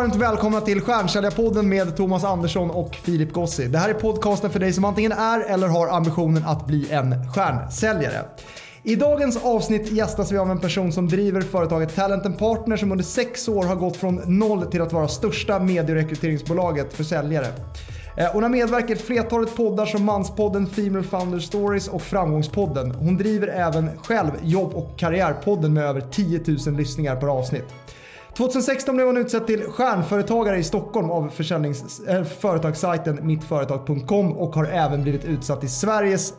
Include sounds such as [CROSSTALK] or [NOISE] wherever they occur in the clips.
varmt välkomna till Stjärnsäljarpodden med Thomas Andersson och Filip Gossi. Det här är podcasten för dig som antingen är eller har ambitionen att bli en stjärnsäljare. I dagens avsnitt gästas vi av en person som driver företaget Talent Partner som under sex år har gått från noll till att vara största medierekryteringsbolaget för säljare. Eh, hon har medverkat i flertalet poddar som Manspodden, Female Founder Stories och Framgångspodden. Hon driver även själv jobb och karriärpodden med över 10 000 lyssningar per avsnitt. 2016 blev hon utsedd till stjärnföretagare i Stockholm av försäljnings, äh, företagssajten mittföretag.com och har även blivit utsatt till Sveriges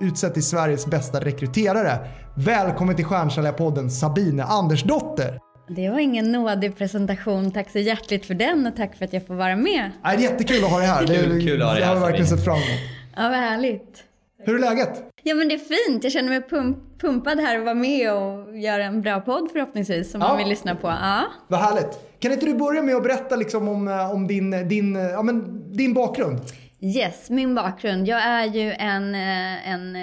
utsett till Sveriges bästa rekryterare. Välkommen till Stjärnsäljarpodden Sabine Andersdotter. Det var ingen nådig presentation. Tack så hjärtligt för den och tack för att jag får vara med. det är jättekul att ha dig här. Det är kul att ha dig här. Jag har verkligen sett fram emot. Ja, vad härligt. Hur är läget? Ja men det är fint. Jag känner mig pump pumpad här att vara med och göra en bra podd förhoppningsvis som ja. man vill lyssna på. Ja. Vad härligt. Kan inte du börja med att berätta liksom om, eh, om din, din, ja, men, din bakgrund? Yes, min bakgrund. Jag är ju en, eh, en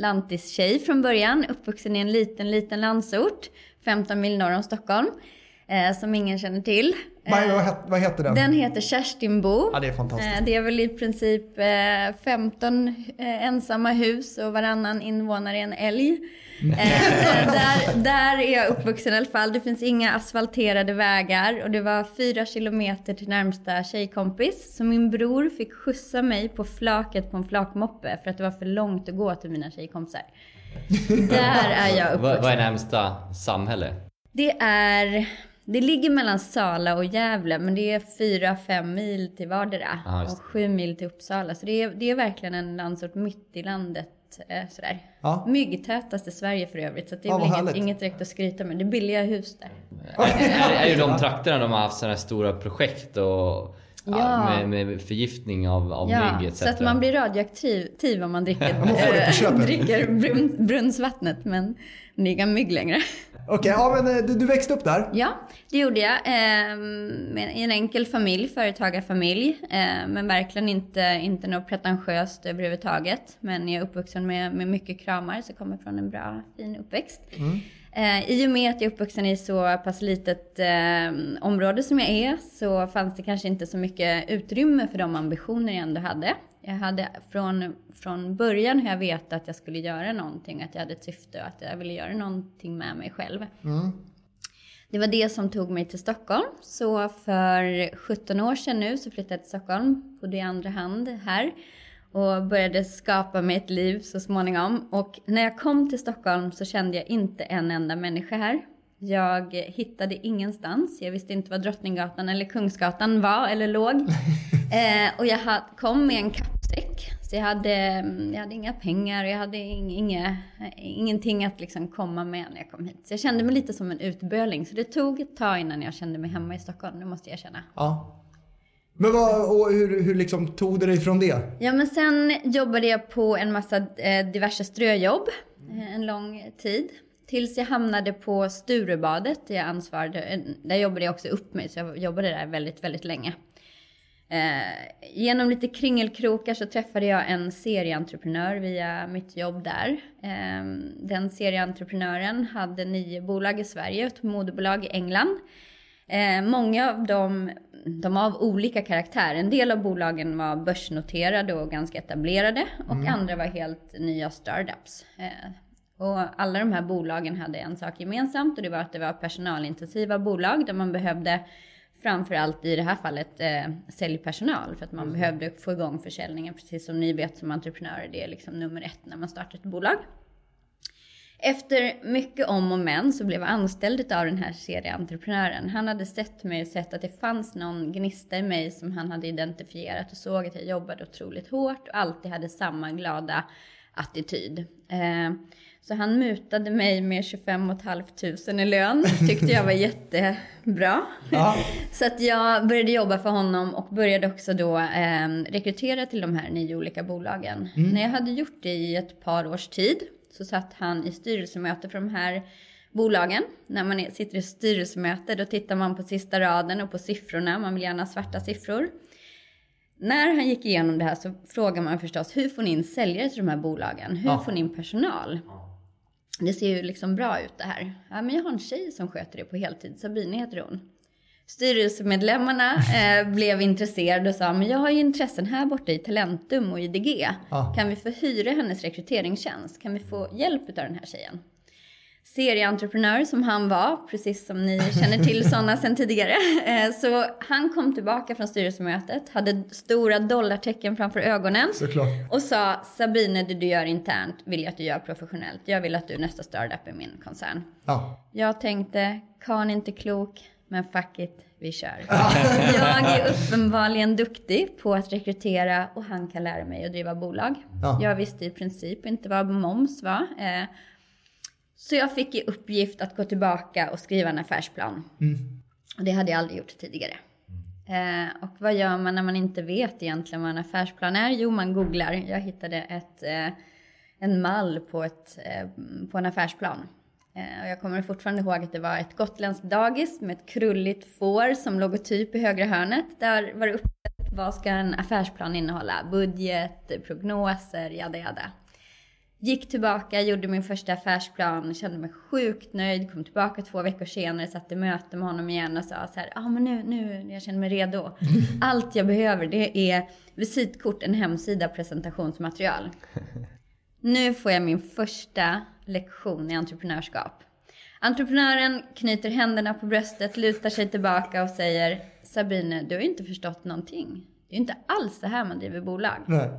lantis-tjej från början, uppvuxen i en liten, liten landsort, 15 mil norr om Stockholm, eh, som ingen känner till. vad, vad, heter, vad heter den? Den heter Kerstinbo. Ja, det är fantastiskt. Eh, det är väl i princip eh, 15 eh, ensamma hus och varannan invånare är en älg. Eh, [LAUGHS] där, där är jag uppvuxen i alla fall. Det finns inga asfalterade vägar och det var fyra kilometer till närmsta tjejkompis. Så min bror fick skjutsa mig på flaket på en flakmoppe för att det var för långt att gå till mina tjejkompisar. [LAUGHS] Där är jag uppvuxen. Vad är närmsta samhälle? Det är det ligger mellan Sala och Gävle, men det är fyra, fem mil till vardera. Ah, och sju mil till Uppsala. Så det är, det är verkligen en landsort mitt i landet. Eh, sådär. Ja. Myggtätast i Sverige för övrigt. Så det är ja, väl inget, inget direkt att skryta med. Det är billiga hus där. är, är, det de trakterna de har haft sådana stora projekt och Ja. Med, med, förgiftning av, av ja, mygg etc. Så att man blir radioaktiv om man dricker, äh, [LAUGHS] dricker brun, brunnsvattnet. Men det är inga mygg längre. Okej, okay, ja, men eh, du, du, växte upp där? Ja, det gjorde jag. Eh, I en enkel familj, företagarfamilj. Eh, men verkligen inte, inte något pretentiöst överhuvudtaget. Men jag är uppvuxen med, med mycket kramar, så jag kommer från en bra, fin uppväxt. Mm. Eh, I och med att jag är uppvuxen i så pass litet eh, område som jag är så fanns det kanske inte så mycket utrymme för de ambitioner jag ändå hade. Jag hade från, från början har jag vetat att jag skulle göra någonting, att jag hade ett syfte och att jag ville göra någonting med mig själv. Mm. Det var det som tog mig till Stockholm. Så för 17 år sedan nu så flyttade jag till Stockholm, bodde i andra hand här och började skapa mig ett liv så småningom. Och när jag kom till Stockholm så kände jag inte en enda människa här. Jag hittade ingenstans. Jag visste inte var Drottninggatan eller Kungsgatan var eller låg. [LAUGHS] eh, och jag kom med en kappsäck. Så jag hade, jag hade inga pengar, jag hade inga, ingenting att liksom komma med när jag kom hit. Så jag kände mig lite som en utböling. Så det tog ett tag innan jag kände mig hemma i Stockholm, det måste jag känna. Ja. Men vad, och hur, hur liksom tog du dig från det? Ja men sen jobbade jag på en massa eh, diverse ströjobb eh, en lång tid. Tills jag hamnade på Sturebadet där jag ansvarade, eh, där jobbade jag också upp mig så jag jobbade där väldigt, väldigt länge. Eh, genom lite kringelkrokar så träffade jag en serieentreprenör via mitt jobb där. Eh, den serieentreprenören hade nio bolag i Sverige, ett moderbolag i England. Eh, många av dem de var av olika karaktär. En del av bolagen var börsnoterade och ganska etablerade och mm. andra var helt nya startups. Eh, och alla de här bolagen hade en sak gemensamt och det var att det var personalintensiva bolag där man behövde framförallt i det här fallet eh, säljpersonal för att man mm. behövde få igång försäljningen. Precis som ni vet som entreprenörer, det är liksom nummer ett när man startar ett bolag. Efter mycket om och men så blev jag anställd av den här serieentreprenören. Han hade sett mig och sett att det fanns någon gnista i mig som han hade identifierat och såg att jag jobbade otroligt hårt och alltid hade samma glada attityd. Eh, så han mutade mig med 25 500 i lön. Tyckte jag var jättebra. Ja. Så att jag började jobba för honom och började också då eh, rekrytera till de här nio olika bolagen. Mm. När jag hade gjort det i ett par års tid så satt han i styrelsemöte för de här bolagen. När man sitter i styrelsemöte då tittar man på sista raden och på siffrorna. Man vill gärna ha svarta siffror. När han gick igenom det här så frågar man förstås hur får ni in säljare till de här bolagen? Hur ja. får ni in personal? Det ser ju liksom bra ut det här. Ja, men jag har en tjej som sköter det på heltid. Sabine heter hon. Styrelsemedlemmarna eh, [LAUGHS] blev intresserade och sa, men jag har ju intressen här borta i Talentum och IDG. Ah. Kan vi få hyra hennes rekryteringstjänst? Kan vi få hjälp av den här tjejen? Serieentreprenör som han var, precis som ni känner till sådana sedan tidigare. [LAUGHS] Eh, så han kom tillbaka från styrelsemötet, hade stora dollartecken framför ögonen. Såklart. Och sa, Sabine det du gör internt vill jag att du gör professionellt. Jag vill att du är nästa startup i min koncern. Ja. Jag tänkte, kan inte klok, men fuck it, vi kör. [LAUGHS] jag är uppenbarligen duktig på att rekrytera och han kan lära mig att driva bolag. Ja. Jag visste i princip inte vad moms var. Så jag fick i uppgift att gå tillbaka och skriva en affärsplan. Och det hade jag aldrig gjort tidigare. Eh, och vad gör man när man inte vet egentligen vad en affärsplan är? Jo, man googlar. Jag hittade ett, eh, en mall på, ett, eh, på en affärsplan. Eh, och jag kommer fortfarande ihåg att det var ett gotländskt dagis med ett krulligt får som logotyp i högra hörnet. Där var det uppsatt vad ska en affärsplan innehålla? Budget, prognoser, jada jada. Gick tillbaka, gjorde min första affärsplan, kände mig sjukt nöjd, kom tillbaka två veckor senare, satt i möte med honom igen och sa så här, ja ah, men nu, nu, jag känner mig redo. [LAUGHS] Allt jag behöver det är visitkort, en hemsida, presentationsmaterial. [LAUGHS] Nu får jag min första lektion i entreprenörskap. Entreprenören knyter händerna på bröstet, lutar sig tillbaka och säger Sabine, du har inte förstått någonting. Det är inte alls så här man driver bolag. Nej.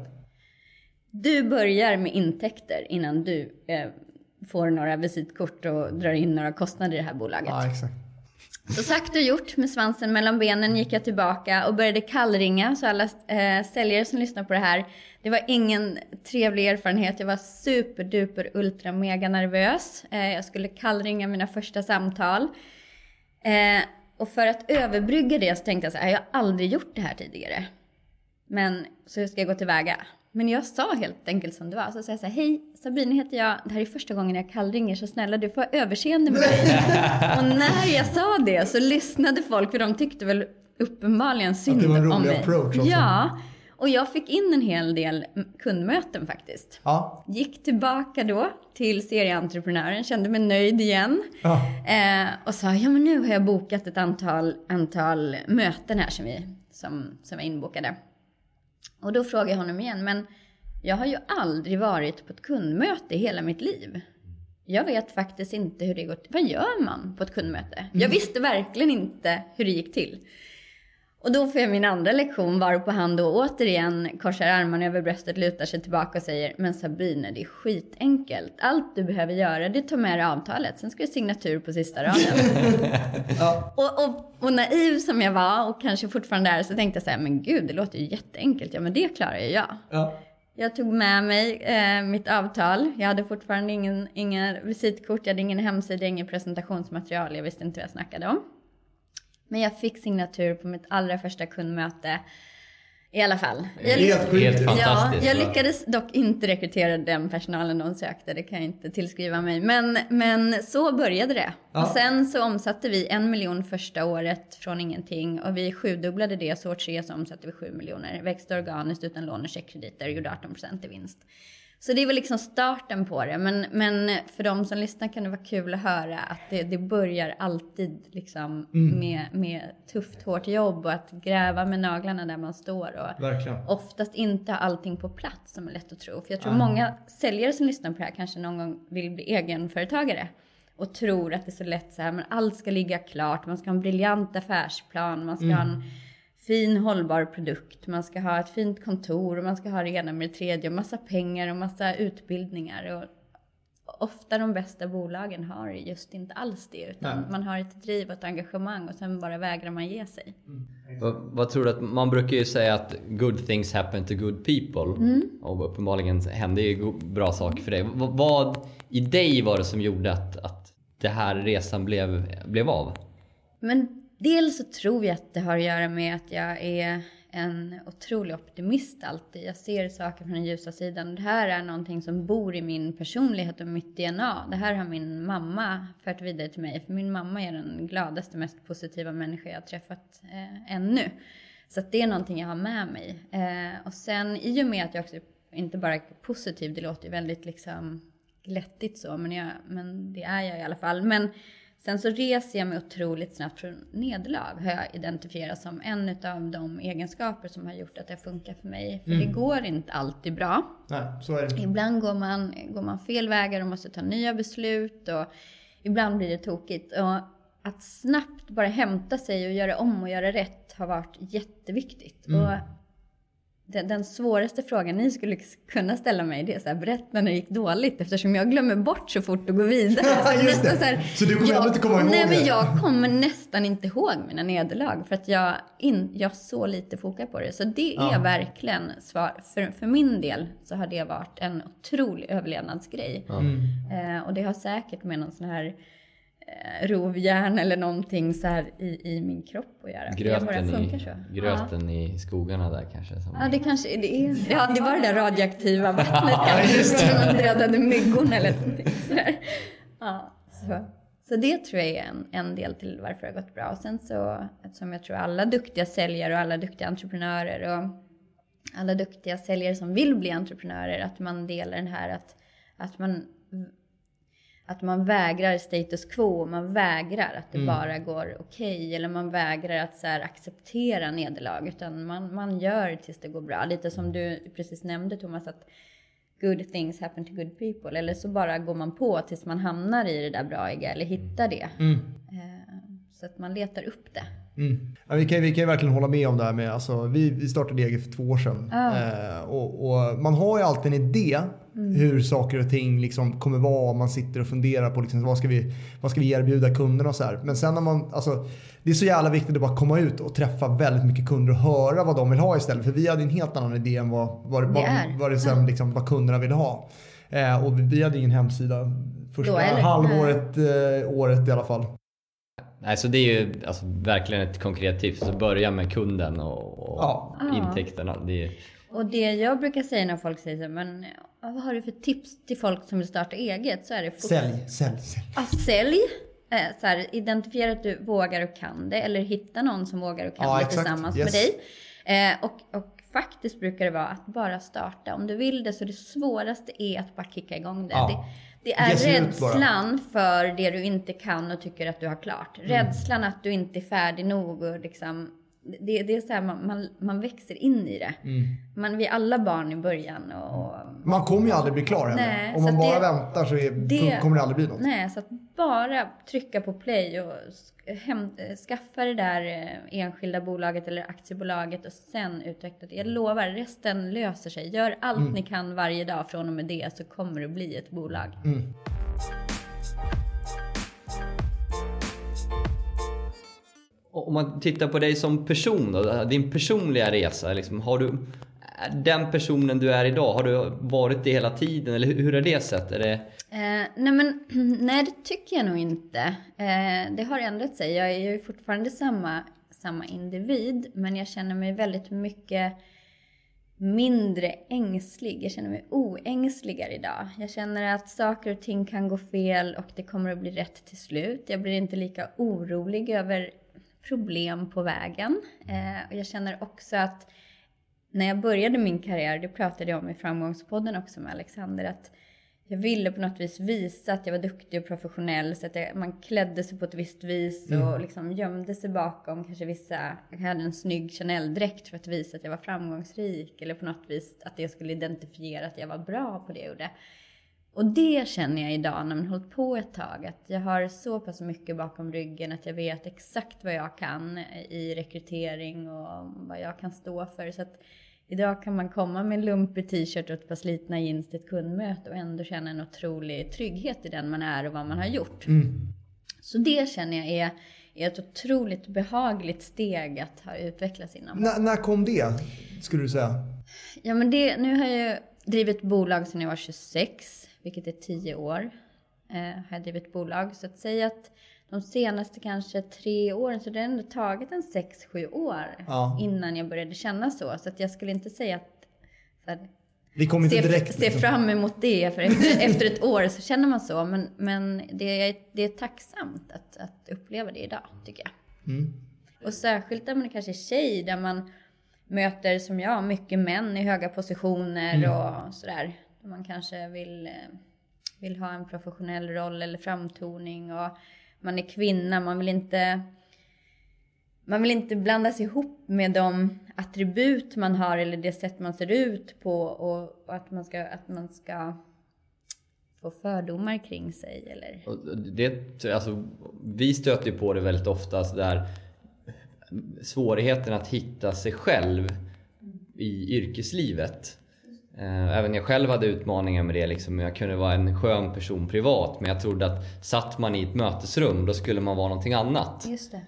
Du börjar med intäkter innan du eh, får några visitkort och drar in några kostnader i det här bolaget. Ja, exakt. Så sagt och gjort, med svansen mellan benen gick jag tillbaka och började kallringa. Så alla eh, säljare som lyssnar på det här, det var ingen trevlig erfarenhet. Jag var superduper ultra mega nervös. Eh, jag skulle kallringa mina första samtal. Eh, och för att överbrygga det så tänkte jag så här, jag har aldrig gjort det här tidigare. Men så hur ska jag gå tillväga? Men jag sa helt enkelt som det var. Så sa jag så här, hej Sabine heter jag. Det här är första gången jag kallringer så snälla du får ha överseende med mig. [LAUGHS] och när jag sa det så lyssnade folk för de tyckte väl uppenbarligen synd det var en rolig om mig. approach också. Ja, och jag fick in en hel del kundmöten faktiskt. Ja. Gick tillbaka då till serieentreprenören, kände mig nöjd igen. Ja. Eh, och sa, ja men nu har jag bokat ett antal, antal möten här som, vi, som, som är inbokade. Och då frågade jag honom igen, men jag har ju aldrig varit på ett kundmöte i hela mitt liv. Jag vet faktiskt inte hur det går till. Vad gör man på ett kundmöte? Jag visste verkligen inte hur det gick till. Och då får jag min andra lektion varpå han då återigen korsar armarna över bröstet, lutar sig tillbaka och säger Men Sabine, det är skitenkelt. Allt du behöver göra det är att ta med dig avtalet. Sen ska du signatur på sista raden. [LAUGHS] och, och, och naiv som jag var och kanske fortfarande är så tänkte jag så här, men gud det låter ju jätteenkelt. Ja men det klarar ju jag. Ja. Jag tog med mig eh, mitt avtal. Jag hade fortfarande ingen, inga visitkort, jag hade ingen hemsida, ingen presentationsmaterial. Jag visste inte vad jag snackade om. Men jag fick signatur på mitt allra första kundmöte. I alla fall. Jag, Helt. Helt ja, fantastiskt. jag va? lyckades dock inte rekrytera den personalen de sökte. Det kan jag inte tillskriva mig. Men, men så började det. Ja. Och sen så omsatte vi en miljon första året från ingenting. Och vi sjudubblade det. Så år tre så omsatte vi sju miljoner. Växte organiskt utan lån och checkkrediter. Gjorde 18 procent i vinst. Så det är väl liksom starten på det. Men, men för de som lyssnar kan det vara kul att höra att det, det börjar alltid liksom med, med tufft, hårt jobb och att gräva med naglarna där man står. Och Verkligen. oftast inte ha allting på plats som är lätt att tro. För jag tror många säljare som lyssnar på det här kanske någon gång vill bli egenföretagare. Och tror att det är så lätt så här, men allt ska ligga klart, man ska ha en briljant affärsplan, man ska ha en fin hållbar produkt, man ska ha ett fint kontor och man ska ha det ena med det tredje och massa pengar och massa utbildningar. Och ofta de bästa bolagen har just inte alls det, utan Nej. man har ett driv och ett engagemang och sen bara vägrar man ge sig. Vad, vad tror du att, man brukar ju säga att good things happen to good people. Och uppenbarligen hände ju bra saker för dig. V- vad i dig var det som gjorde att, att det här resan blev, blev av? Men dels så tror jag att det har att göra med att jag är en otrolig optimist alltid. Jag ser saker från den ljusa sidan. Det här är någonting som bor i min personlighet och mitt DNA. Det här har min mamma fört vidare till mig. För min mamma är den gladaste, mest positiva människa jag har träffat eh, ännu. Så att det är någonting jag har med mig. Eh, och sen i och med att jag också inte bara är positiv, det låter ju väldigt liksom glättigt så, men, jag, men det är jag i alla fall. Men Sen så reser jag mig otroligt snabbt från nederlag. Har jag identifierat som en av de egenskaper som har gjort att det funkar för mig. För det går inte alltid bra. Nej, så är det. Ibland går man, går man fel vägar och måste ta nya beslut. Och ibland blir det tokigt. Och att snabbt bara hämta sig och göra om och göra rätt har varit jätteviktigt. Och den, den svåraste frågan ni skulle kunna ställa mig det är så här, berätta när det gick dåligt eftersom jag glömmer bort så fort och går vidare. [LAUGHS] Just det. nästan Så, här, Så du kommer jag, inte komma ihåg Nej, det? men jag kommer nästan inte ihåg mina nederlag för att jag, in, jag så lite fokar på det. Så det är Ja. verkligen svar. För, för min del så har det varit en otrolig överlevnadsgrej. Mm. Eh, och det har säkert med någon sån här rovjärn eller någonting så här i, i min kropp att göra. Gröten, funkar i, så. Ja. gröten i skogarna där kanske. Som, Ja, det kanske det är. Ja, det var det där radioaktiva vattnet [LAUGHS] Ja, kanske. Som dödade myggorna eller någonting sådär. Ja, så. så det tror jag är en, en del till varför det har gått bra. Och sen så, eftersom jag tror alla duktiga säljare och alla duktiga entreprenörer och alla duktiga säljare som vill bli entreprenörer, att man delar den här att, att man att man vägrar status quo, man vägrar att det bara går okej eller man vägrar att så här, acceptera nederlag utan man, man gör tills det går bra. Lite som du precis nämnde Thomas att good things happen to good people eller så bara går man på tills man hamnar i det där braiga eller hittar det. Eh, Så att man letar upp det. Mm. Ja, vi, kan, vi kan verkligen hålla med om det här med, alltså, vi, vi startade eget för två år sedan. Ja. Eh, och, och man har ju alltid en idé hur saker och ting liksom kommer vara. Man sitter och funderar på liksom, vad, ska vi, vad ska vi erbjuda kunderna och så här. Men sen när man, alltså, det är så jävla viktigt att bara komma ut och träffa väldigt mycket kunder och höra vad de vill ha istället. För vi hade en helt annan idé än vad, vad, vad, vad, det sen, liksom, vad kunderna ville ha. Eh, och vi, vi hade ingen hemsida första halvåret, eh, året i alla fall. Nej, så det är ju alltså, verkligen ett konkret tips. Så börja med kunden och, och Ja. intäkterna. Det är, Och det jag brukar säga när folk säger så men vad har du för tips till folk som vill starta eget? Så är det fort- Sälj, sälj, sälj. Ja, sälj. Eh, så här, identifiera att du vågar och kan det. Eller hitta någon som vågar och kan Ja, det exakt. tillsammans Yes. med dig. Eh, och, och faktiskt brukar det vara att bara starta. Om du vill det så det svåraste är att bara kicka igång det. Ja. det det är rädslan för det du inte kan och tycker att du har klart. Mm. Rädslan att du inte är färdig nog och liksom det, det är så här, man, man, man växer in i det. Mm. Man, vi är alla barn i början och, och Man kommer ju aldrig bli klar heller. Nej, Om man bara det- väntar så är, det- kommer det aldrig bli något. Nej, så att bara trycka på play och häm, eh, skaffa det där eh, enskilda bolaget eller aktiebolaget och sen utveckla det. Jag lovar, resten löser sig. Gör allt ni kan varje dag från och med det så kommer det bli ett bolag. Om man tittar på dig som person då, din personliga resa. Liksom, har du, den personen du är idag, har du varit det hela tiden? Eller hur, har är det sett? Är det, Eh, nej, men [CLEARS THROAT] nej, det tycker jag nog inte. Eh, det har ändrat sig. Jag är ju fortfarande samma, samma individ, men jag känner mig väldigt mycket mindre ängslig. Jag känner mig oängsligare idag. Jag känner att saker och ting kan gå fel och det kommer att bli rätt till slut. Jag blir inte lika orolig över problem på vägen. Eh, och jag känner också att när jag började min karriär, det pratade jag om i framgångspodden också med Alexander, att jag ville på något vis visa att jag var duktig och professionell så att jag, man klädde sig på ett visst vis och liksom gömde sig bakom kanske vissa, jag hade en snygg Chanel-dräkt för att visa att jag var framgångsrik eller på något vis att det skulle identifiera att jag var bra på det jag gjorde. Och det känner jag idag när man hållit på ett tag, att jag har så pass mycket bakom ryggen att jag vet exakt vad jag kan i rekrytering och vad jag kan stå för. Så att idag kan man komma med en lumpig t-shirt och ett par slitna jeans till ett kundmöte och ändå känna en otrolig trygghet i den man är och vad man har gjort. Så det känner jag är, är ett otroligt behagligt steg att ha utvecklats inom. N- när kom det, skulle du säga? Ja men det, nu har jag drivit bolag sedan jag var 26, vilket är 10 år. Eh, har jag drivit bolag. Så att säga att de senaste kanske tre åren, så det har ändå tagit en 6-7 år Ja. innan jag började känna så. Så att jag skulle inte säga att här, Det kom inte se, direkt. se liksom. fram emot det, för efter, [LAUGHS] efter ett år så känner man så. Men, men det, är, det är tacksamt att, att uppleva det idag, tycker jag. Mm. Och särskilt när man kanske är tjej, där man möter, som jag, mycket män i höga positioner Mm. och sådär. Man kanske vill, eh, vill ha en professionell roll eller framtoning. Och man är kvinna, man vill inte man vill inte blandas ihop med de attribut man har eller det sätt man ser ut på och, och att, man ska, att man ska få fördomar kring sig eller... Det, alltså, vi stöter ju på det väldigt ofta, så där svårigheten att hitta sig själv i yrkeslivet. Eh, även jag själv hade utmaningar med det. Liksom. Jag kunde vara en skön person privat men jag trodde att satt man i ett mötesrum då skulle man vara någonting annat. Just det.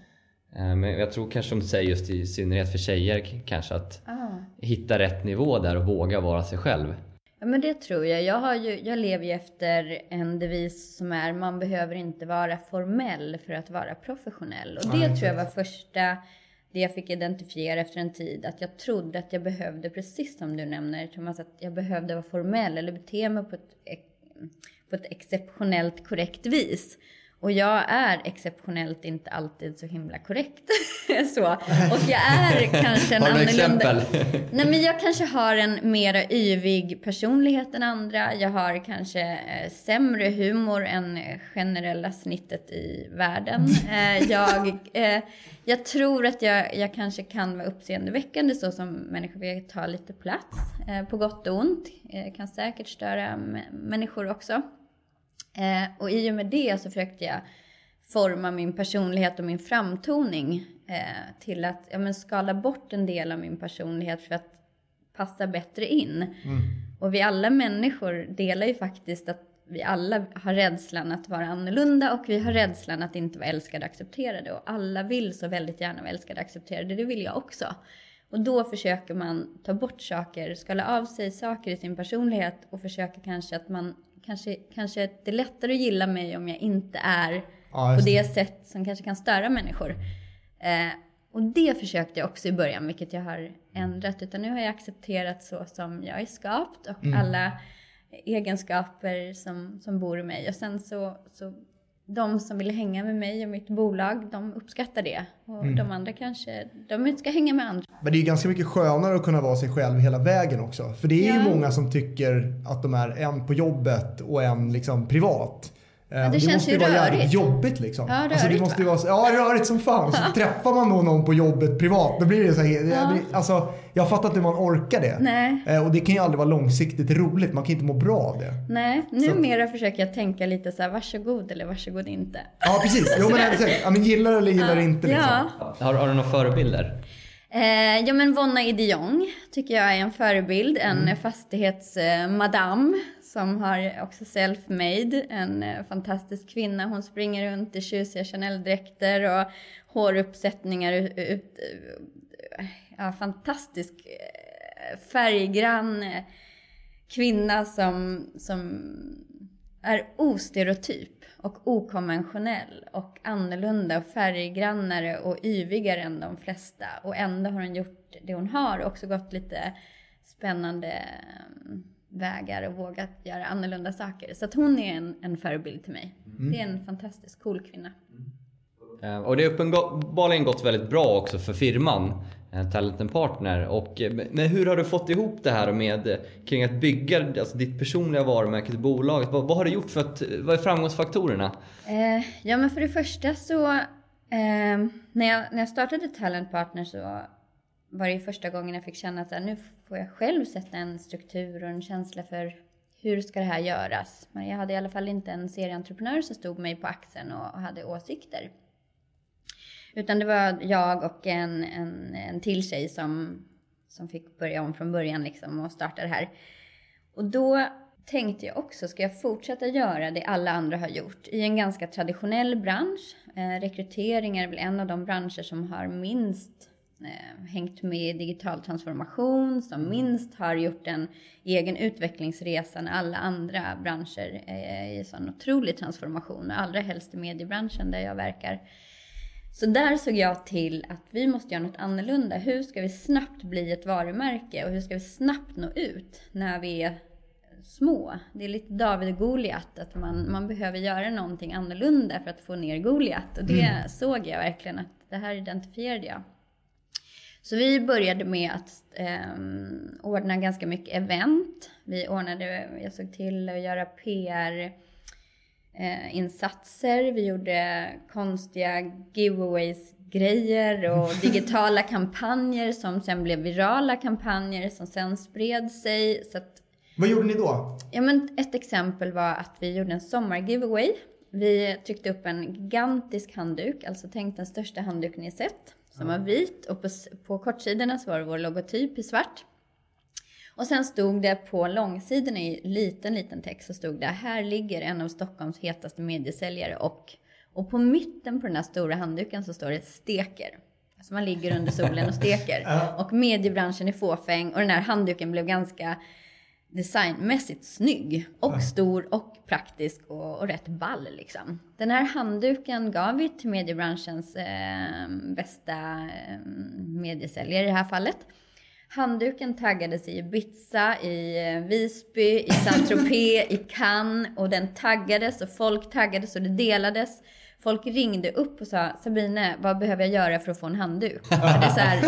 Eh, men jag tror kanske som du säger just i synnerhet för tjejer kanske att Ah. hitta rätt nivå där och våga vara sig själv. Ja men det tror jag. Jag, har ju, jag lever ju efter en devis som är man behöver inte vara formell för att vara professionell. Och det Nej, tror jag var första, det jag fick identifiera efter en tid. Att jag trodde att jag behövde, precis som du nämner Thomas, att jag behövde vara formell eller bete mig på ett, på ett exceptionellt korrekt vis. Och jag är exceptionellt inte alltid så himla korrekt. [LAUGHS] så. Och jag är [LAUGHS] kanske en Har du annorlunda... exempel? [LAUGHS] Nej men jag kanske har en mera yvig personlighet än andra. Jag har kanske eh, sämre humor än generella snittet i världen. Eh, jag, eh, jag tror att jag, jag kanske kan vara uppseendeväckande så som människor vill ta lite plats. Eh, på gott och ont. Eh, kan säkert störa människor också. Eh, och i och med det så försökte jag forma min personlighet och min framtoning eh, till att ja, men skala bort en del av min personlighet för att passa bättre in. Och vi alla människor delar ju faktiskt att vi alla har rädslan att vara annorlunda och vi har rädslan att inte vara älskade och accepterade. Och alla vill så väldigt gärna vara älskade och accepterade, det vill jag också. Och då försöker man ta bort saker, skala av sig saker i sin personlighet och försöker kanske att man, kanske, kanske att det är lättare att gilla mig om jag inte är Ja, på just det sätt som kanske kan störa människor. Eh, och det försökte jag också i början, vilket jag har ändrat. Utan nu har jag accepterat så som jag är skapt och alla egenskaper som, som bor i mig. Och sen så, så de som vill hänga med mig och mitt bolag, de uppskattar det. Och de andra kanske, de ska hänga med andra. Men det är ju ganska mycket skönare att kunna vara sig själv hela vägen också. För det är ju Ja. många som tycker att de är en på jobbet och en liksom privat. Eh, och det känns måste ju ju vara jävligt rörigt. jobbigt liksom. Ja, alltså, det rörigt, måste ju va? vara ja, rörigt som fan. Så [LAUGHS] träffar man då någon på jobbet privat, då blir det så här, det Ja. alltså, jag fattar inte hur man orkar det. Nej. Eh, och det kan ju aldrig vara långsiktigt roligt, man kan inte må bra av det. Nej, numera försöker jag tänka lite så här, varsågod eller varsågod inte. Ja precis, jo, men, ja, men gillar eller gillar inte liksom. Ja, Har, har du några förebilder? Eh, ja men Vonna Idiong tycker jag är en förebild. En fastighetsmadam som har också self-made. En eh, fantastisk kvinna. Hon springer runt i tjusiga Chanel-dräkter och håruppsättningar ut, ut eh, ja, fantastisk eh, färggrann eh, kvinna som, som är ostereotyp och okonventionell och annorlunda och färggrannare och yvigare än de flesta. Och ändå har hon gjort det hon har och också gått lite spännande mm, vägar och vågat göra annorlunda saker. Så att hon är en, en förebild till mig. Det är en fantastiskt cool kvinna. Eh, Och det har uppenbarligen gått väldigt bra också för firman, Eh, talenten Talent Partner. Och, eh, men hur har du fått ihop det här med eh, kring att bygga alltså ditt personliga varumärke till bolaget? Vad, vad har du gjort för att, vad är framgångsfaktorerna? Eh, ja men för det första så, eh, när, jag, när jag startade Talent Partner så var det ju första gången jag fick känna att här, nu får jag själv sätta en struktur och en känsla för hur ska det här göras. Men jag hade i alla fall inte en serieentreprenör som stod mig på axeln och, och hade åsikter. Utan det var jag och en, en, en till tjej som, som fick börja om från början liksom och starta det här. Och då tänkte jag också, ska jag fortsätta göra det alla andra har gjort i en ganska traditionell bransch? Eh, rekrytering är väl en av de branscher som har minst eh, hängt med i digital transformation, som minst har gjort en egen utvecklingsresa när alla andra branscher är i sån otrolig transformation, och allra helst i mediebranschen där jag verkar. Så där såg jag till att vi måste göra något annorlunda. Hur ska vi snabbt bli ett varumärke och hur ska vi snabbt nå ut när vi är små? Det är lite David och Goliat, att man, man behöver göra någonting annorlunda för att få ner Goliat. Och det såg jag verkligen att det här identifierade jag. Så vi började med att ehm, ordna ganska mycket event. Vi ordnade, jag såg till att göra PR eh, insatser, vi gjorde konstiga giveaways grejer och [LAUGHS] digitala kampanjer som sen blev virala kampanjer som sen spred sig. Så att, Vad gjorde ni då? ja, men ett exempel var att vi gjorde en sommargiveaway. Vi tryckte upp en gigantisk handduk, alltså tänk den största handduken ni sett, som var vit och på, på kortsidorna så var det vår logotyp i svart. Och sen stod det på långsidorna i liten, liten text så stod det här ligger en av Stockholms hetaste mediesäljare och och på mitten på den här stora handduken så står det steker. Alltså man ligger under solen och steker. [LAUGHS] Och mediebranschen är fåfäng och den här handduken blev ganska designmässigt snygg och stor och praktisk och, och rätt ball liksom. Den här handduken gav vi till mediebranschens eh, bästa eh, mediesäljare i det här fallet. Handduken taggades i Ibiza, i eh, Visby, i Saint-Tropez, i Cannes och den taggades och folk taggades och det delades. Folk ringde upp och sa Sabine, vad behöver jag göra för att få en handduk? [LAUGHS] För det, är så här,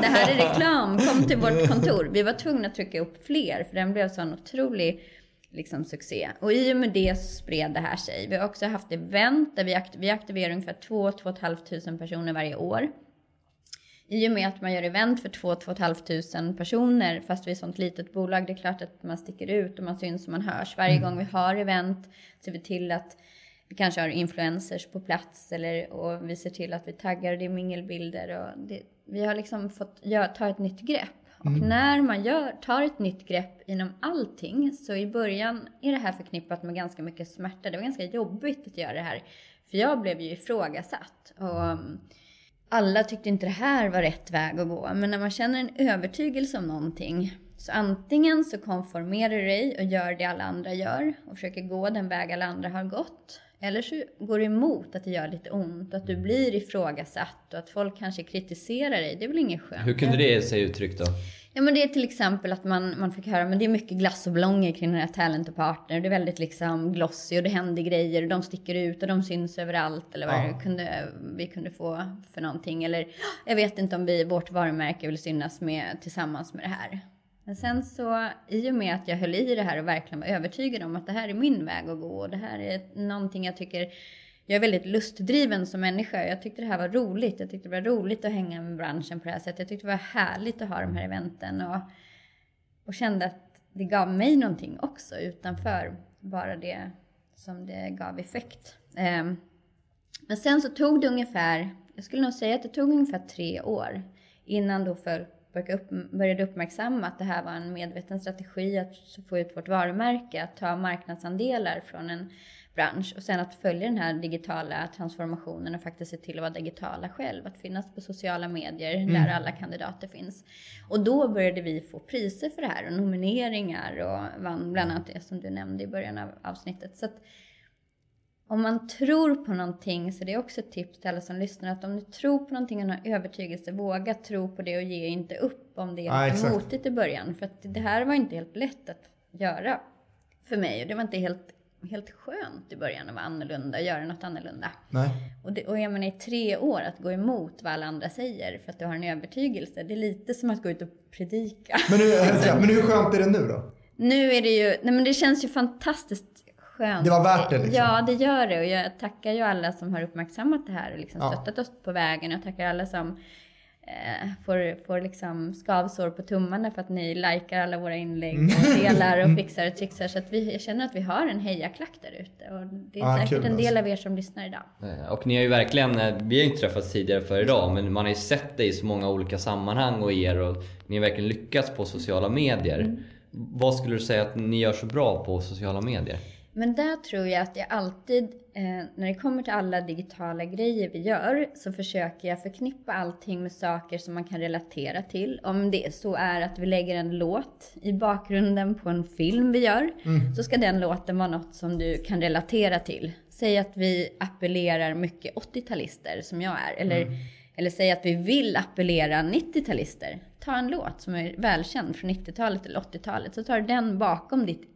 det här är reklam, kom till vårt kontor. Vi var tvungna att trycka upp fler för den blev så en otrolig liksom, succé. Och i och med det så spred det här sig. Vi har också haft event där vi, akt- vi aktiverar ungefär 2-2 500 personer varje år. I och med att man gör event för 2-2 500 personer, fast vi är ett sånt litet bolag, det är klart att man sticker ut och man syns och man hörs. Varje gång vi har event ser vi till att vi kanske har influencers på plats eller, och vi ser till att vi taggar det är mingelbilder. Och det, vi har liksom fått gör, ta ett nytt grepp. Och när man gör, tar ett nytt grepp inom allting, så i början är det här förknippat med ganska mycket smärta. Det var ganska jobbigt att göra det här. För jag blev ju ifrågasatt. Och, um, alla tyckte inte det här var rätt väg att gå. Men när man känner en övertygelse om någonting. Så antingen så konformerar du dig och gör det alla andra gör. Och försöker gå den väg alla andra har gått. Eller så går du emot att det gör lite ont. Och att du blir ifrågasatt. Och att folk kanske kritiserar dig. Det är väl inget skönt? Hur kunde det se uttryck då? Ja men det är till exempel att man, man fick höra men det är mycket glass och ballonger kring den här Talent och Partner. Det är väldigt liksom glossy och det händer grejer och de sticker ut och de syns överallt eller vad Ja. kunde, vi kunde få för någonting. Eller jag vet inte om vi, vårt varumärke vill synas med, tillsammans med det här. Men sen så i och med att jag höll i det här och verkligen var övertygad om att det här är min väg att gå och det här är någonting jag tycker jag är väldigt lustdriven som människa. Jag tyckte det här var roligt. Jag tyckte det var roligt att hänga med branschen på det här sättet. Jag tyckte det var härligt att ha de här eventen och, och kände att det gav mig någonting också utanför bara det som det gav effekt. Ehm, men sen så tog det ungefär, jag skulle nog säga att det tog ungefär tre år innan då folk började uppmärksamma att det här var en medveten strategi att få ut vårt varumärke, att ta marknadsandelar från en bransch och sen att följa den här digitala transformationen och faktiskt se till att vara digitala själv, att finnas på sociala medier där alla kandidater finns. Och då började vi få priser för det här och nomineringar och vann bland annat det som du nämnde i början av avsnittet. Så att om man tror på någonting, så det är också ett tips till alla som lyssnar, att om du tror på någonting och har övertygelse, våga tro på det och ge inte upp om det är Ja, lite motigt i början. För att det här var inte helt lätt att göra för mig och det var inte helt, helt skönt i början att vara annorlunda och göra något annorlunda. Nej. Och, det, och jag menar i tre år att gå emot vad alla andra säger för att du har en övertygelse, det är lite som att gå ut och predika. Men, hur, [LAUGHS] men hur skönt är det nu då? Nu är det ju, nej men det känns ju fantastiskt skönt. Det var värt det, liksom. Ja, det gör det. Och jag tackar ju alla som har uppmärksammat det här och liksom Ja. stöttat oss på vägen. Jag tackar alla som får, får liksom skavsår på tummarna för att ni likar alla våra inlägg Mm. och delar och fixar och trixar. Så att vi, jag känner att vi har en hejaklack där ute. Och det är Ja, säkert kul en del alltså. av er som lyssnar idag. Eh, Och ni har ju verkligen, eh, vi har ju inte träffats tidigare för idag, men man har ju sett det i så många olika sammanhang och er och ni har verkligen lyckats på sociala medier. Vad skulle du säga att ni gör så bra på sociala medier? Men där tror jag att jag alltid, eh, när det kommer till alla digitala grejer vi gör, så försöker jag förknippa allting med saker som man kan relatera till. Om det så är att vi lägger en låt i bakgrunden på en film vi gör, så ska den låten vara något som du kan relatera till. Säg att vi appellerar mycket 80-talister, som jag är, eller, eller säg att vi vill appellera 90-talister. Ta en låt som är välkänd från 90-talet eller 80-talet, så tar du den bakom ditt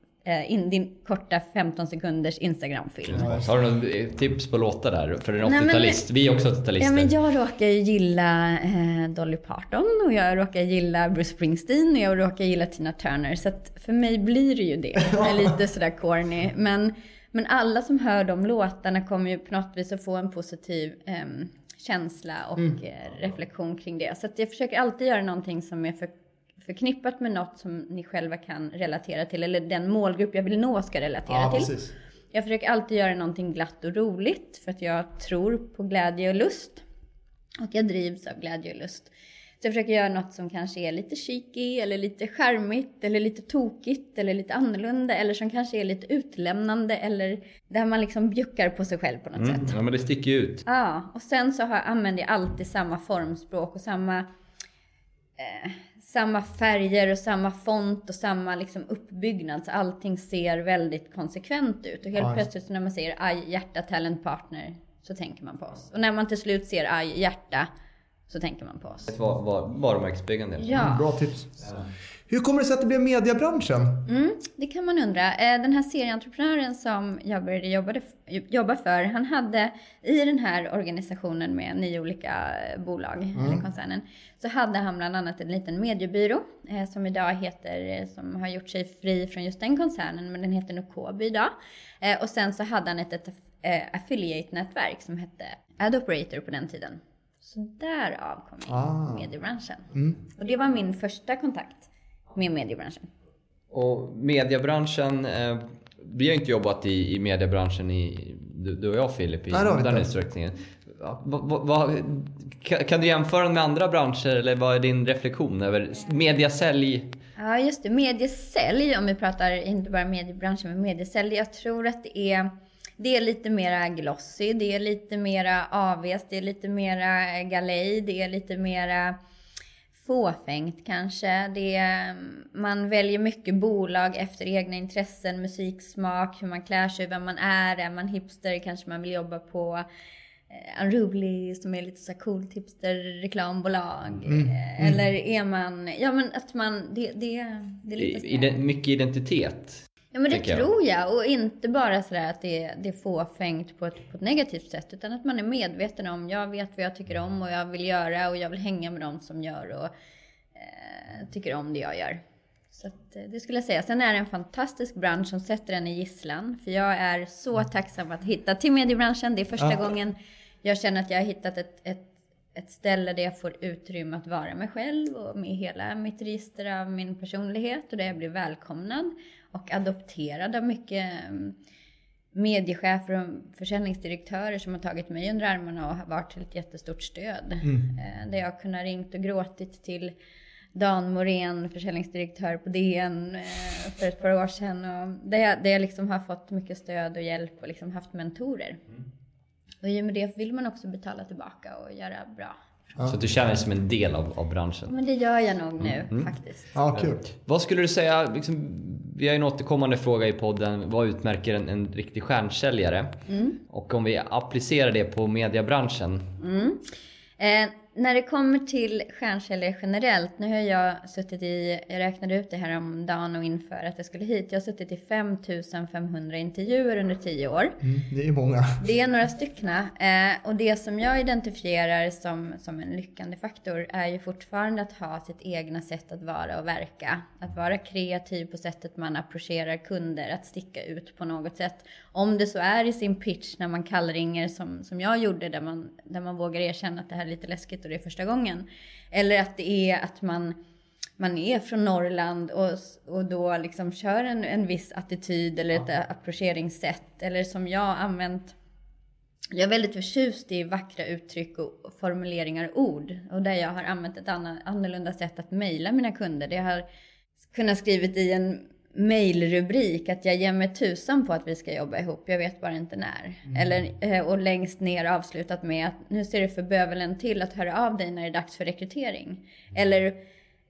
in, din korta 15 sekunders Instagram-film. Har du något tips på låtar där? För en Nej, men- 80-talist. Vi är också 80-talister. Ja, men jag råkar ju gilla eh, Dolly Parton och jag råkar gilla Bruce Springsteen och jag råkar gilla Tina Turner. Så att för mig blir det ju det. Lite [LAUGHS] sådär corny. Men, men alla som hör de låtarna kommer ju på något vis att få en positiv ehm, känsla och eh, reflektion kring det. Så att jag försöker alltid göra någonting som är för, förknippat med något som ni själva kan relatera till. Eller den målgrupp jag vill nå ska relatera Ja, till. precis. Jag försöker alltid göra någonting glatt och roligt för att jag tror på glädje och lust. Och jag drivs av glädje och lust. Så jag försöker göra något som kanske är lite cheeky eller lite charmigt eller lite tokigt eller lite annorlunda eller som kanske är lite utlämnande eller där man liksom bjuckar på sig själv på något Mm, sätt. ja, men det sticker ju ut. Ja, och sen så har, använder jag alltid samma formspråk och samma, eh, samma färger och samma font och samma liksom uppbyggnad. Så allting ser väldigt konsekvent ut. Och helt Ja, plötsligt när man säger aj, hjärta, talent, partner så tänker man på oss. Och när man till slut ser aj, hjärta så tänker man på oss. Ett var, var, varumärkesbyggande. Ja. Bra tips. Hur kommer det sig att det blev mediebranschen? Mm, det kan man undra. Eh, Den här serieentreprenören som jag började jobba, jobba för, han hade i den här organisationen med nio olika eh, bolag, eller koncernen, så hade han bland annat en liten mediebyrå eh, som idag heter, som har gjort sig fri från just den koncernen, men den heter Nokobi idag. Och sen så hade han ett, ett affiliate-nätverk som hette Ad Operator på den tiden. Så därav kom jag in Ah. i mediebranschen. Och det var min första kontakt med mediebranschen. Och mediebranschen, eh, vi har ju inte jobbat i, i mediebranschen i, du, du och jag Filip, i Nej, den utsträckningen. Ja, vad- vad- vad- kan, du jämföra den med andra branscher eller vad är din reflektion över mediasälj? Ja, just det. Mediesälj, om vi pratar inte bara mediebranschen, men mediesälj. Jag tror att det är, det är lite mera glossy, det är lite mera AVs, det är lite mera galej, det är lite mera fåfängt kanske. Det är, man väljer mycket bolag efter egna intressen, musiksmak, hur man klär sig, vem man är. Är man hipster kanske man vill jobba på eh, Unruly som är lite så här coolt hipster reklambolag. Eh, Eller är man, ja men att man, det, det, det är lite I, ide, mycket identitet. Ja men det jag. tror jag. Och inte bara sådär att det, det är fåfängt på ett, på ett negativt sätt. Utan att man är medveten om, jag vet vad jag tycker om och jag vill göra och jag vill hänga med dem som gör och eh, tycker om det jag gör. Så att, eh, det skulle jag säga. Sen är det en fantastisk bransch som sätter en i gisslan. För jag är så tacksam att hitta till mediebranschen. Det är första Ja. gången jag känner att jag har hittat ett, ett, ett ställe där jag får utrymme att vara mig själv och med hela mitt register av min personlighet och där jag blir välkomnad och adopterad av mycket mm, mediechefer och försäljningsdirektörer som har tagit mig under armarna och har varit till ett jättestort stöd. Eh, Där jag har kunnat ringt och gråtit till Dan Morén, försäljningsdirektör på DN eh, för ett par år sedan. Och där, jag, där jag liksom har fått mycket stöd och hjälp och liksom haft mentorer. Och i och med det vill man också betala tillbaka och göra bra. Så du känner dig som en del av, av branschen. Men det gör jag nog nu faktiskt. Ja, kul. Vad skulle du säga, liksom, vi har ju en återkommande fråga i podden, vad utmärker en, en riktig stjärnsäljare? Och om vi applicerar det på mediebranschen, Eh, när det kommer till stjärnsäljare generellt, nu har jag suttit i, jag räknade ut det här om dagen och inför att jag skulle hit. Jag har suttit i 5500 intervjuer under 10 år. Mm, det är många. Det är några styckna. Eh, och det som jag identifierar som, som en lyckande faktor är ju fortfarande att ha sitt egna sätt att vara och verka. Att vara kreativ på sättet man approcherar kunder, att sticka ut på något sätt. Om det så är i sin pitch när man kallringer som, som jag gjorde, där man, där man vågar erkänna att det här är lite läskigt och det är första gången. Eller att det är att man man är från Norrland och, och då liksom kör en, en viss attityd eller ett approcheringssätt. Eller som jag använt jag är väldigt förtjust i vackra uttryck och formuleringar och ord. Och där jag har använt ett annorlunda sätt att mejla mina kunder. Det har kunnat skrivit i en mejlrubrik att jag ger mig tusan på att vi ska jobba ihop, jag vet bara inte när. Eller, eh, och längst ner avslutat med att nu ser det för bövelen till att höra av dig när det är dags för rekrytering. Eller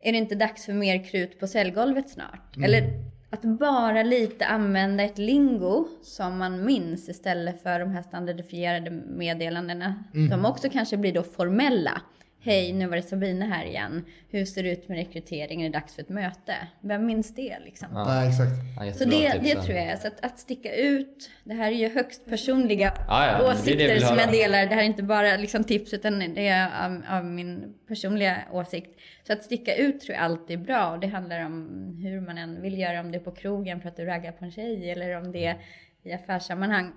är det inte dags för mer krut på säljgolvet snart? Eller att bara lite använda ett lingo som man minns istället för de här standardifierade meddelandena. Som också kanske blir då formella. Hej, nu var det Sabine här igen. Hur ser det ut med rekryteringen? Är det dags för ett möte? Vem minns det liksom? Ja. Nej, exakt. Ja, Så det, tips det tror jag är. Så att, att sticka ut. Det här är ju högst personliga Ja, ja, det det åsikter som jag delar. Det här är inte bara liksom tips utan det är av, av min personliga åsikt. Så att sticka ut tror jag alltid är bra. Och det handlar om hur man än vill göra. Om det är på krogen för att du raggar på en tjej eller om det är i affärssammanhang.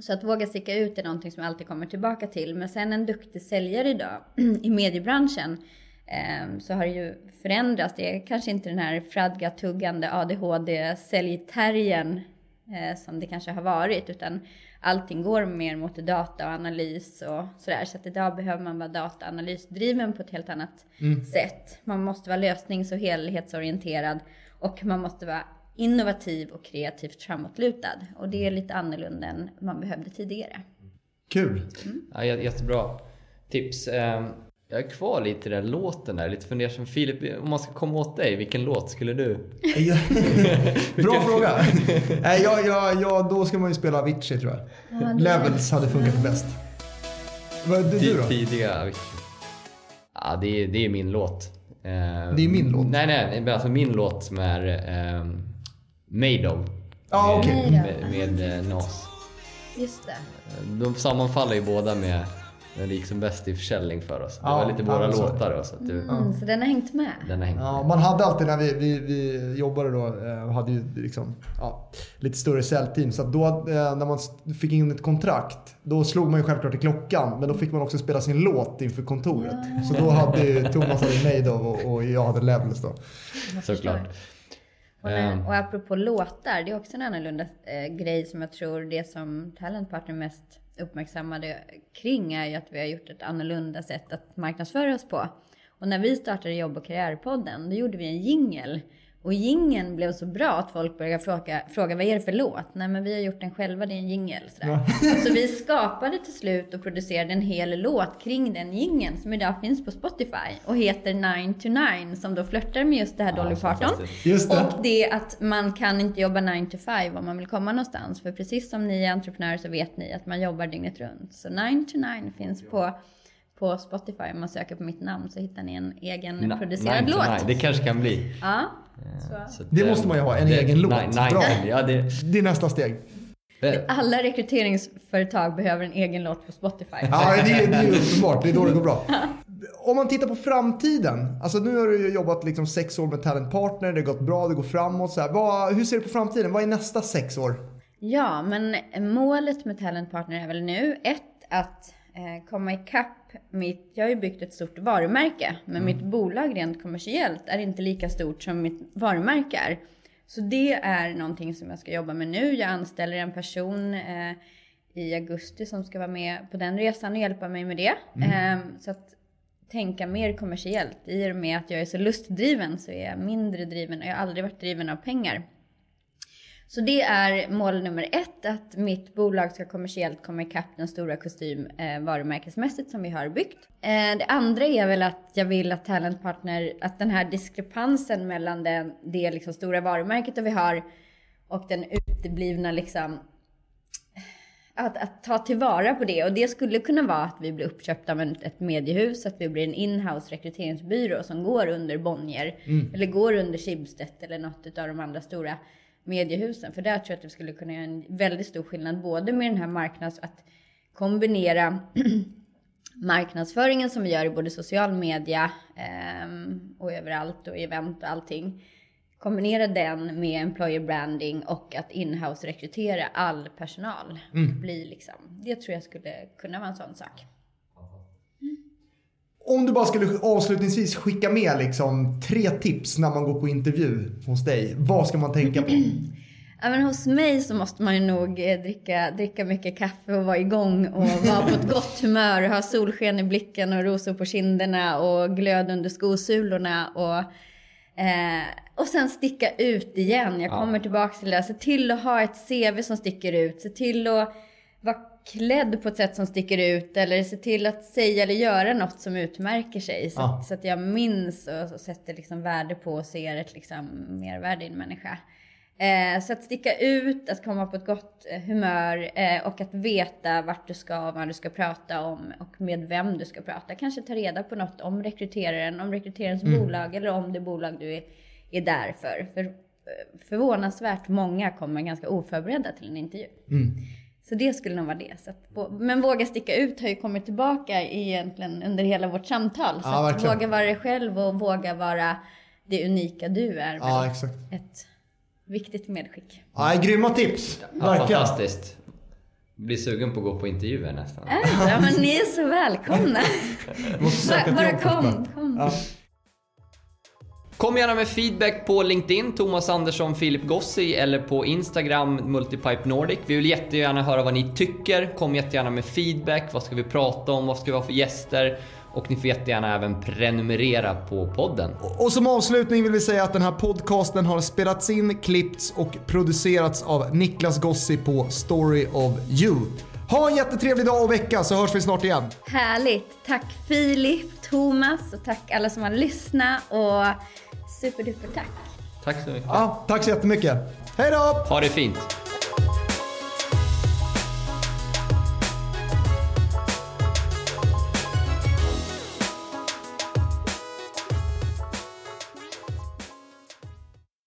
Så att våga sticka ut är någonting som jag alltid kommer tillbaka till. Men sen en duktig säljare idag [CLEARS THROAT] i mediebranschen eh, så har det ju förändrats. Det är kanske inte den här fradga-tuggande ADHD-säljterriern eh, som det kanske har varit. Utan allting går mer mot data och analys och sådär. Så att idag behöver man vara dataanalysdriven på ett helt annat sätt. Man måste vara lösnings och helhetsorienterad. Och man måste vara innovativ och kreativt framåtlutad. Och det är lite annorlunda än man behövde tidigare. Kul. Ja, jä- jättebra tips. Ehm, Jag är kvar lite i den låten där, lite fundersam. Filip, om man ska komma åt dig, vilken låt skulle du? [LAUGHS] Bra fråga. Nej, jag, jag, jag, då ska man ju spela Avicii tror jag. Ja, Levels hade funkat bäst. Vad är det du då? Tidiga. Ja, det är, det är min låt. Ehm, Det är min låt. Nej, nej, alltså min låt som är um, Made of. Ja, okej. Made Med, med eh, Nas. Just det. De sammanfaller ju båda med när det gick som bäst i försäljning för oss. Det Ja, var lite våra ja, så. låtar då, så att du, Mm, så den har hängt med. den har hängt Ja, med. man hade alltid när vi, vi, vi jobbade då, eh, hade ju liksom, ja, lite större säljteam. Så att då eh, när man fick in ett kontrakt, då slog man ju självklart i klockan. Men då fick man också spela sin låt inför kontoret. Så då hade ju Thomas hade Made of och, och jag hade Levels då. Såklart. Och, Ehm. när, och apropå låtar, det är också en annorlunda eh, grej som jag tror det som Talent Partner mest uppmärksammade kring är ju att vi har gjort ett annorlunda sätt att marknadsföra oss på. Och när vi startade Jobb och karriärpodden, då gjorde vi en jingel. Och jingeln blev så bra att folk började fråga, fråga vad är det för låt? Nej men vi har gjort den själva, det är en jingel. sådär. [LAUGHS] Så vi skapade till slut och producerade en hel låt kring den jingeln som idag finns på Spotify och heter 9 to 9 som då flörtar med just det här Dolly Parton. det. Och det att man kan inte jobba 9 to 5 om man vill komma någonstans. För precis som ni är entreprenörer så vet ni att man jobbar dygnet runt. Så 9 to 9 finns på, på Spotify. Om man söker på mitt namn så hittar ni en egen Na- producerad låt. nine, Det kanske kan bli. Ja, så. Så Det eh, måste man ju ha, en det- egen låt. Nine, nine, Bra. Ja, det, Det är nästa steg. det, Alla rekryteringsföretag behöver en egen låt på Spotify. Ja, det är, det är ju uppenbart. Det är då det går bra. Om man tittar på framtiden. Alltså nu har du jobbat liksom sex år med Talent Partner. Det har gått bra, det går framåt. Så här. Vad, hur ser du på framtiden? Vad är nästa sex år? Ja, men målet med Talent Partner är väl nu ett att eh, komma ikapp mitt, jag har ju byggt ett stort varumärke, men mitt bolag rent kommersiellt är inte lika stort som mitt varumärke är. Så det är någonting som jag ska jobba med nu. Jag anställer en person eh, i augusti som ska vara med på den resan och hjälpa mig med det. Eh, så att tänka mer kommersiellt. I och med att jag är så lustdriven så är jag mindre driven och jag har aldrig varit driven av pengar. Så det är mål nummer ett, att mitt bolag ska kommersiellt komma ikapp den stora kostym eh, varumärkesmässigt som vi har byggt. Eh, det andra är väl att jag vill att Talent Partner, att den här diskrepansen mellan den, det liksom stora varumärket vi har och den uteblivna liksom att, att ta tillvara på det. Och det skulle kunna vara att vi blir uppköpta av ett mediehus, att vi blir en inhouse rekryteringsbyrå som går under Bonnier. Eller går under Schibsted eller något av de andra stora mediehusen. För där tror jag att vi skulle kunna göra en väldigt stor skillnad. Både med den här marknads... Att kombinera [CLEARS THROAT] marknadsföringen som vi gör i både social media ehm, och överallt och event och allting. Kombinera den med employer branding och att inhouse rekrytera all personal. Och bli liksom, det tror jag skulle kunna vara en sån sak. Om du bara skulle avslutningsvis skicka med liksom tre tips när man går på intervju hos dig. Vad ska man tänka på? [CLEARS THROAT] Ja, men hos mig så måste man ju nog eh, dricka, dricka mycket kaffe och vara igång och [LAUGHS] vara på ett gott humör och ha solsken i blicken och rosor på kinderna och glöd under skosulorna och, eh, och sen sticka ut igen. Jag kommer tillbaka till det. Se till att ha ett CV som sticker ut. Se till att vara klädd på ett sätt som sticker ut eller se till att säga eller göra något som utmärker sig. Så, att, så att jag minns och, och sätter liksom värde på och ser ett liksom mervärde i en människa. Eh, så att sticka ut, att komma på ett gott eh, humör eh, och att veta vart du ska, vad du ska prata om och med vem du ska prata. Kanske ta reda på något om rekryteraren, om rekryterarens mm. bolag eller om det bolag du är, är där för. för. Eh, förvånansvärt många kommer ganska oförberedda till en intervju. Mm. Så det skulle nog vara det. Att, men våga sticka ut har ju kommit tillbaka egentligen under hela vårt samtal. Så ja, att våga vara dig själv och våga vara det unika du är. Ja, exakt. Ett viktigt medskick. Ja, grymma tips. Ja, fantastiskt. Blir sugen på att gå på intervjuer nästan. Ja, men ni är så välkomna. [LAUGHS] bara, bara kom. kom. Ja. Kom gärna med feedback på LinkedIn, Thomas Andersson, Filip Gossi eller på Instagram, Multipipe Nordic. Vi vill jättegärna höra vad ni tycker. Kom jättegärna med feedback. Vad ska vi prata om? Vad ska vi ha för gäster? Och ni får jättegärna även prenumerera på podden. Och som avslutning vill vi säga att den här podcasten har spelats in, klippts och producerats av Niklas Gossi på Story of You. Ha en jättetrevlig dag och vecka så hörs vi snart igen. Härligt. Tack Filip, Thomas och tack alla som har lyssnat och superduper tack. Tack så mycket. Ja, tack så jättemycket. Hej då! Ha det fint.